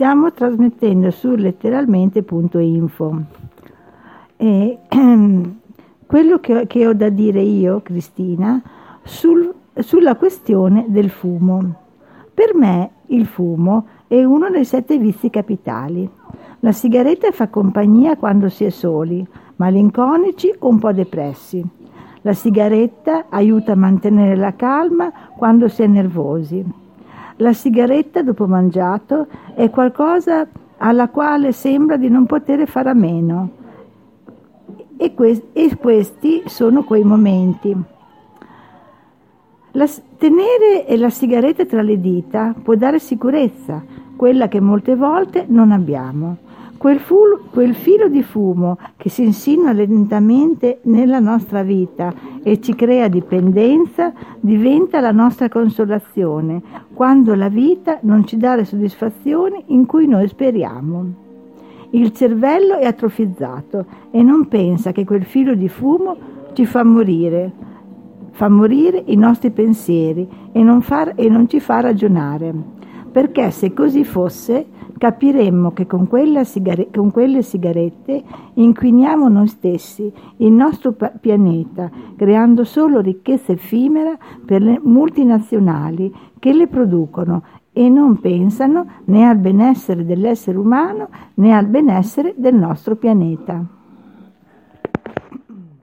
Stiamo trasmettendo su letteralmente.info. E, quello che, che, ho da dire io, Cristina, sul, sulla questione del fumo. Per me il fumo è uno dei sette vizi capitali. La sigaretta fa compagnia quando si è soli, malinconici o un po' depressi. La sigaretta aiuta a mantenere la calma quando si è nervosi. La sigaretta dopo mangiato è qualcosa alla quale sembra di non poter fare a meno. E, que- e questi sono quei momenti. La, tenere la sigaretta tra le dita può dare sicurezza, quella che molte volte non abbiamo. Quel, fu- quel, filo di fumo che si insinua lentamente nella nostra vita e ci crea dipendenza diventa la nostra consolazione quando la vita non ci dà le soddisfazioni in cui noi speriamo. Il cervello è atrofizzato e non pensa che quel filo di fumo ci fa morire, fa morire i nostri pensieri e non, fa, e non ci fa ragionare. Perché se così fosse, capiremmo che con, sigare- con, quelle sigarette inquiniamo noi stessi, il nostro pa- pianeta, creando solo ricchezza effimera per le multinazionali che le producono e non pensano né al benessere dell'essere umano né al benessere del nostro pianeta.